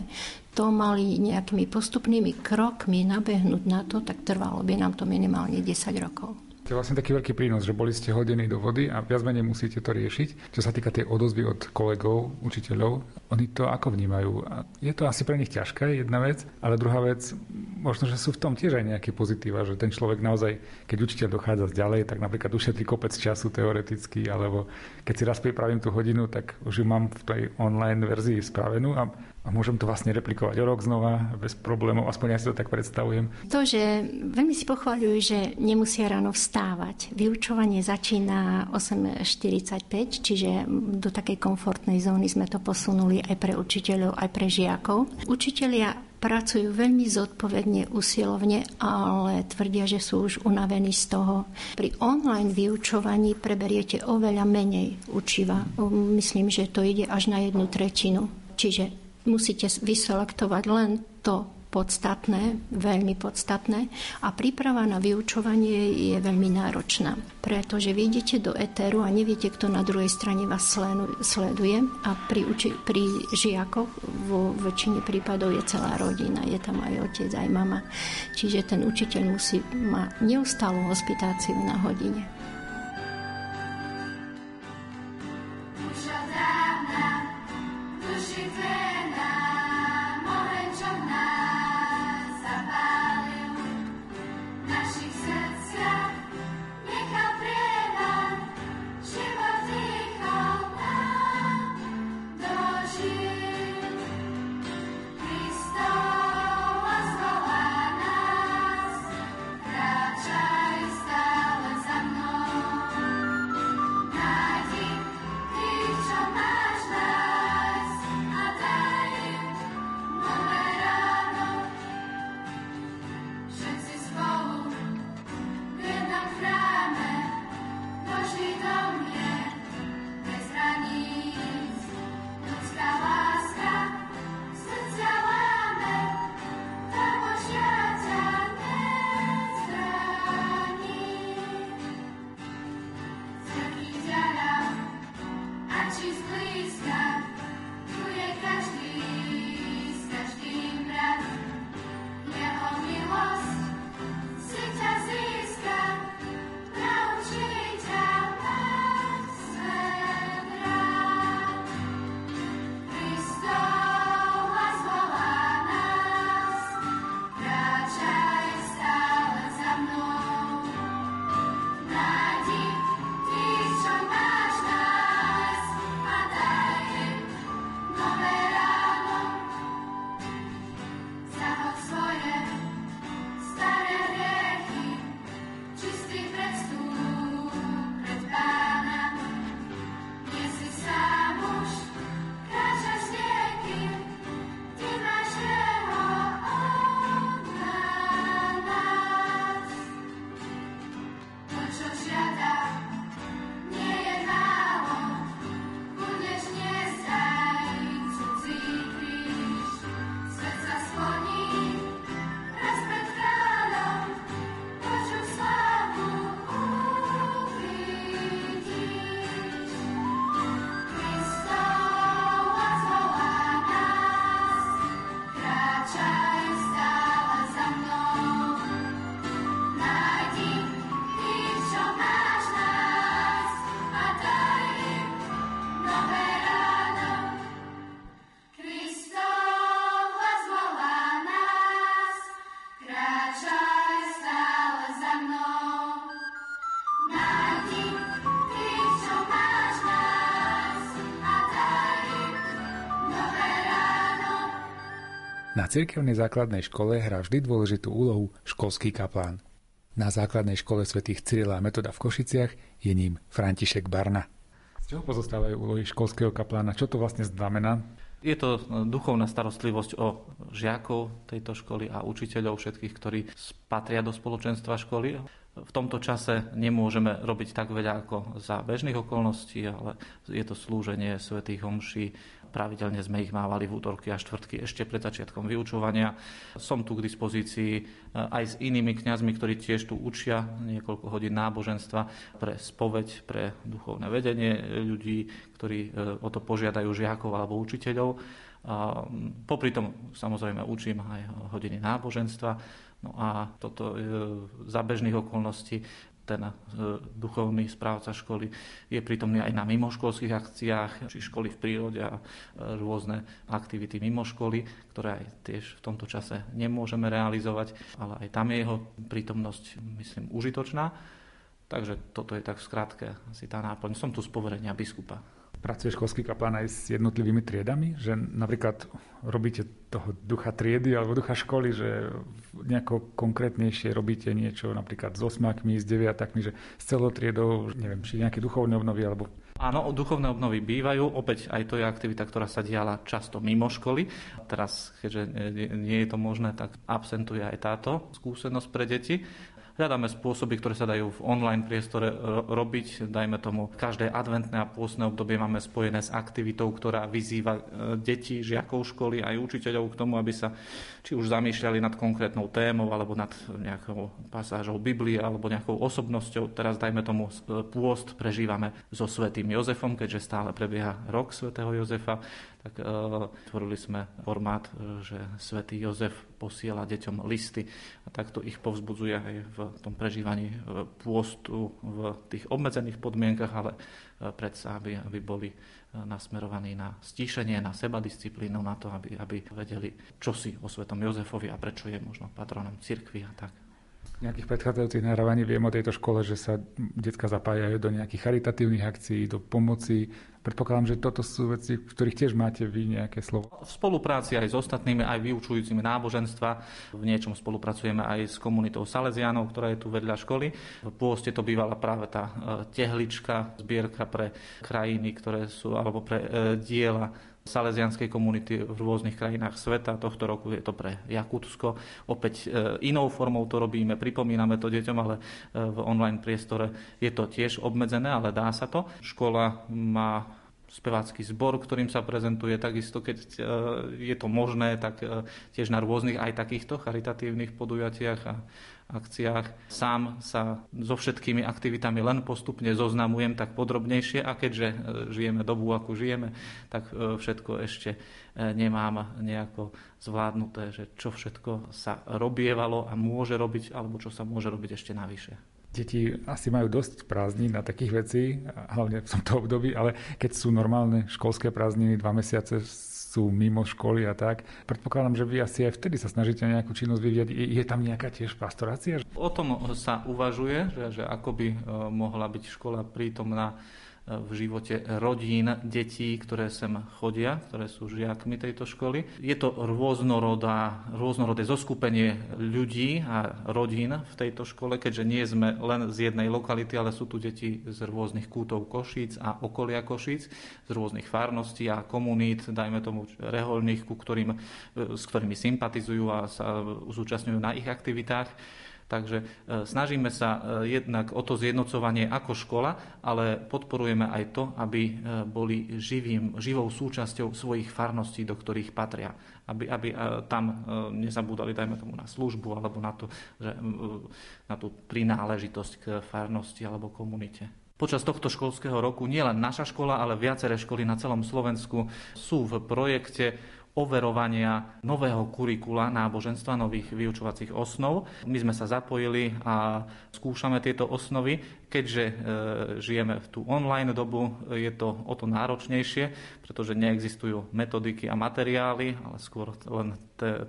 to mali nejakými postupnými krokmi nabehnúť na to, tak trvalo by nám to minimálne 10 rokov je vlastne taký veľký prínos, že boli ste hodení do vody a viac menej musíte to riešiť. Čo sa týka tej odozvy od kolegov, učiteľov, oni to ako vnímajú? Je to asi pre nich ťažké, jedna vec, ale druhá vec, možno, že sú v tom tiež aj nejaké pozitíva, že ten človek naozaj, keď učiteľ dochádza ďalej, tak napríklad ušetrí kopec času teoreticky, alebo keď si raz pripravím tú hodinu, tak už ju mám v tej online verzii spravenú a a môžem to vlastne replikovať o rok znova bez problémov, aspoň ja si to tak predstavujem. To, že veľmi si pochváľujú, že nemusia ráno vstávať. Vyučovanie začína 8.45, čiže do takej komfortnej zóny sme to posunuli aj pre učiteľov, aj pre žiakov. Učitelia pracujú veľmi zodpovedne, usilovne, ale tvrdia, že sú už unavení z toho. Pri online vyučovaní preberiete oveľa menej učiva. Myslím, že to ide až na jednu tretinu. Čiže musíte vyselektovať len to podstatné, veľmi podstatné a príprava na vyučovanie je veľmi náročná, pretože vy do etéru a neviete, kto na druhej strane vás sleduje a pri, uči- pri žiakoch vo väčšine prípadov je celá rodina, je tam aj otec, aj mama. Čiže ten učiteľ musí mať neustálu hospitáciu na hodine. Cirkevnej základnej škole hrá vždy dôležitú úlohu školský kaplán. Na základnej škole svätých Cyrila a Metoda v Košiciach je ním František Barna. Z čoho pozostávajú úlohy školského kaplána? Čo to vlastne znamená? Je to duchovná starostlivosť o žiakov tejto školy a učiteľov všetkých, ktorí patria do spoločenstva školy. V tomto čase nemôžeme robiť tak veľa ako za bežných okolností, ale je to slúženie svätých homší, Pravidelne sme ich mávali v útorky a štvrtky ešte pred začiatkom vyučovania. Som tu k dispozícii eh, aj s inými kňazmi, ktorí tiež tu učia niekoľko hodín náboženstva pre spoveď, pre duchovné vedenie ľudí, ktorí eh, o to požiadajú žiakov alebo učiteľov. Popri tom samozrejme učím aj hodiny náboženstva. No a toto za bežných okolností ten e, duchovný správca školy je prítomný aj na mimoškolských akciách, či školy v prírode a e, rôzne aktivity mimo školy, ktoré aj tiež v tomto čase nemôžeme realizovať, ale aj tam je jeho prítomnosť, myslím, užitočná. Takže toto je tak v skratke asi tá náplň. Som tu z poverenia biskupa. Pracuje školský kaplán aj s jednotlivými triedami? Že napríklad robíte toho ducha triedy alebo ducha školy, že nejako konkrétnejšie robíte niečo napríklad s osmákmi, s deviatakmi, že s celou triedou, neviem, či nejaké duchovné obnovy alebo Áno, duchovné obnovy bývajú. Opäť aj to je aktivita, ktorá sa diala často mimo školy. Teraz, keďže nie je to možné, tak absentuje aj táto skúsenosť pre deti. Hľadáme spôsoby, ktoré sa dajú v online priestore robiť. Dajme tomu, každé adventné a pôstne obdobie máme spojené s aktivitou, ktorá vyzýva e, deti, žiakov školy aj učiteľov k tomu, aby sa či už zamýšľali nad konkrétnou témou, alebo nad nejakou pasážou Biblie, alebo nejakou osobnosťou. Teraz, dajme tomu, e, pôst prežívame so svetým Jozefom, keďže stále prebieha rok svätého Jozefa tak e, tvorili sme formát, e, že svätý Jozef posiela deťom listy a takto ich povzbudzuje aj v tom prežívaní e, pôstu v tých obmedzených podmienkach, ale predsa, aby, aby boli nasmerovaní na stíšenie, na sebadisciplínu, na to, aby, aby vedeli čosi o svetom Jozefovi a prečo je možno patronom cirkvi a tak nejakých predchádzajúcich nahrávaní viem o tejto škole, že sa detská zapájajú do nejakých charitatívnych akcií, do pomoci. Predpokladám, že toto sú veci, v ktorých tiež máte vy nejaké slovo. V spolupráci aj s ostatnými, aj vyučujúcimi náboženstva. V niečom spolupracujeme aj s komunitou Salesianov, ktorá je tu vedľa školy. V pôste to bývala práve tá e, tehlička, zbierka pre krajiny, ktoré sú, alebo pre e, diela salesianskej komunity v rôznych krajinách sveta. Tohto roku je to pre Jakutsko. Opäť e, inou formou to robíme, pripomíname to deťom, ale e, v online priestore je to tiež obmedzené, ale dá sa to. Škola má spevácky zbor, ktorým sa prezentuje takisto, keď e, je to možné, tak tiež na rôznych aj takýchto charitatívnych podujatiach a akciách. Sám sa so všetkými aktivitami len postupne zoznamujem tak podrobnejšie a keďže e, žijeme dobu, ako žijeme, tak e, všetko ešte e, nemám nejako zvládnuté, že čo všetko sa robievalo a môže robiť, alebo čo sa môže robiť ešte navyše. Deti asi majú dosť prázdnin na takých vecí, hlavne v tomto období, ale keď sú normálne školské prázdniny, dva mesiace sú mimo školy a tak. Predpokladám, že vy asi aj vtedy sa snažíte nejakú činnosť vyvíjať. Je, tam nejaká tiež pastorácia? O tom sa uvažuje, že, že ako by eh, mohla byť škola prítomná v živote rodín, detí, ktoré sem chodia, ktoré sú žiakmi tejto školy. Je to rôznorodá, rôznorodé zoskupenie ľudí a rodín v tejto škole, keďže nie sme len z jednej lokality, ale sú tu deti z rôznych kútov Košíc a okolia Košíc, z rôznych farností a komunít, dajme tomu reholných, ku ktorým, s ktorými sympatizujú a sa zúčastňujú na ich aktivitách. Takže e, snažíme sa e, jednak o to zjednocovanie ako škola, ale podporujeme aj to, aby e, boli živým, živou súčasťou svojich farností, do ktorých patria. Aby, aby tam nezabúdali, dajme tomu, na službu alebo na, to, že, na tú prináležitosť k farnosti alebo komunite. Počas tohto školského roku nielen naša škola, ale viaceré školy na celom Slovensku sú v projekte overovania nového kurikula náboženstva, nových vyučovacích osnov. My sme sa zapojili a skúšame tieto osnovy. Keďže e, žijeme v tú online dobu, je to o to náročnejšie, pretože neexistujú metodiky a materiály, ale skôr len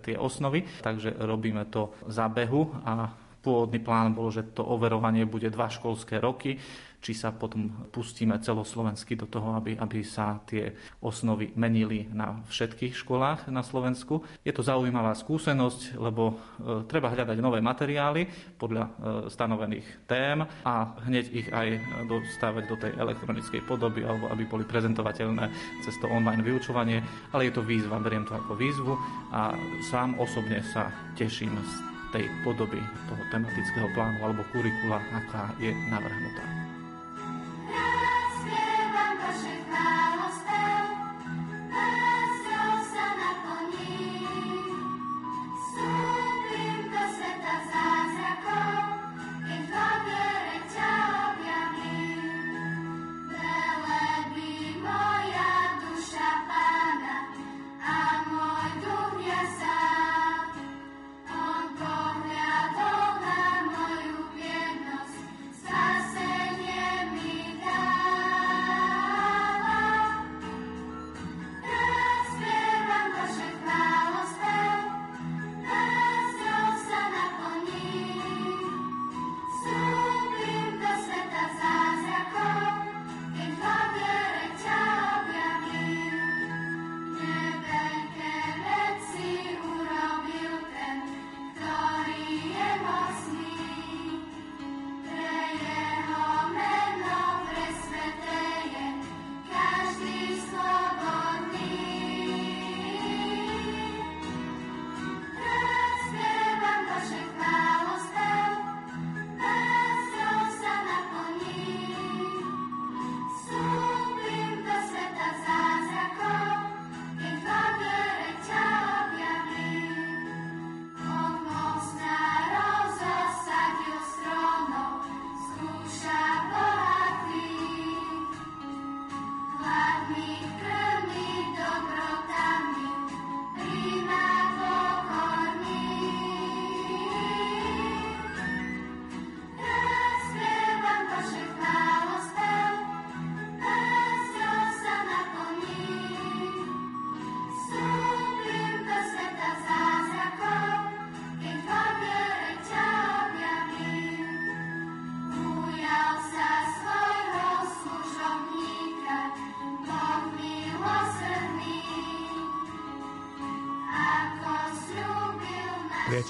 tie osnovy. Takže robíme to za behu a pôvodný plán bol, že to overovanie bude dva školské roky či sa potom pustíme celoslovensky do toho, aby, aby sa tie osnovy menili na všetkých školách na Slovensku. Je to zaujímavá skúsenosť, lebo e, treba hľadať nové materiály podľa e, stanovených tém a hneď ich aj dostávať do tej elektronickej podoby, alebo aby boli prezentovateľné cez to online vyučovanie, ale je to výzva, beriem to ako výzvu a sám osobne sa teším z tej podoby toho tematického plánu alebo kurikula, aká je navrhnutá. naszych miast,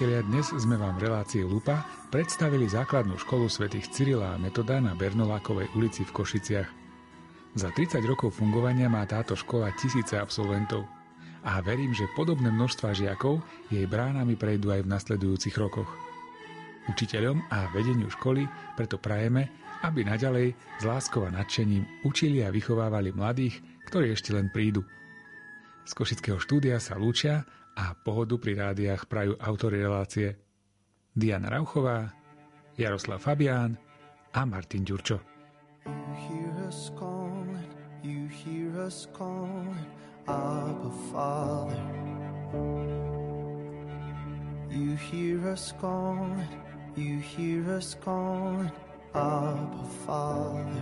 Priatelia, dnes sme vám v relácii Lupa predstavili základnú školu svätých Cyrila a Metoda na Bernolákovej ulici v Košiciach. Za 30 rokov fungovania má táto škola tisíce absolventov a verím, že podobné množstva žiakov jej bránami prejdú aj v nasledujúcich rokoch. Učiteľom a vedeniu školy preto prajeme, aby naďalej s láskou a nadšením učili a vychovávali mladých, ktorí ešte len prídu. Z Košického štúdia sa lúčia a pohodu pri rádiách prajú autory relácie Diana Rauchová, Jaroslav Fabián a Martin Ďurčo. You hear us calling, you hear us calling, Abba Father.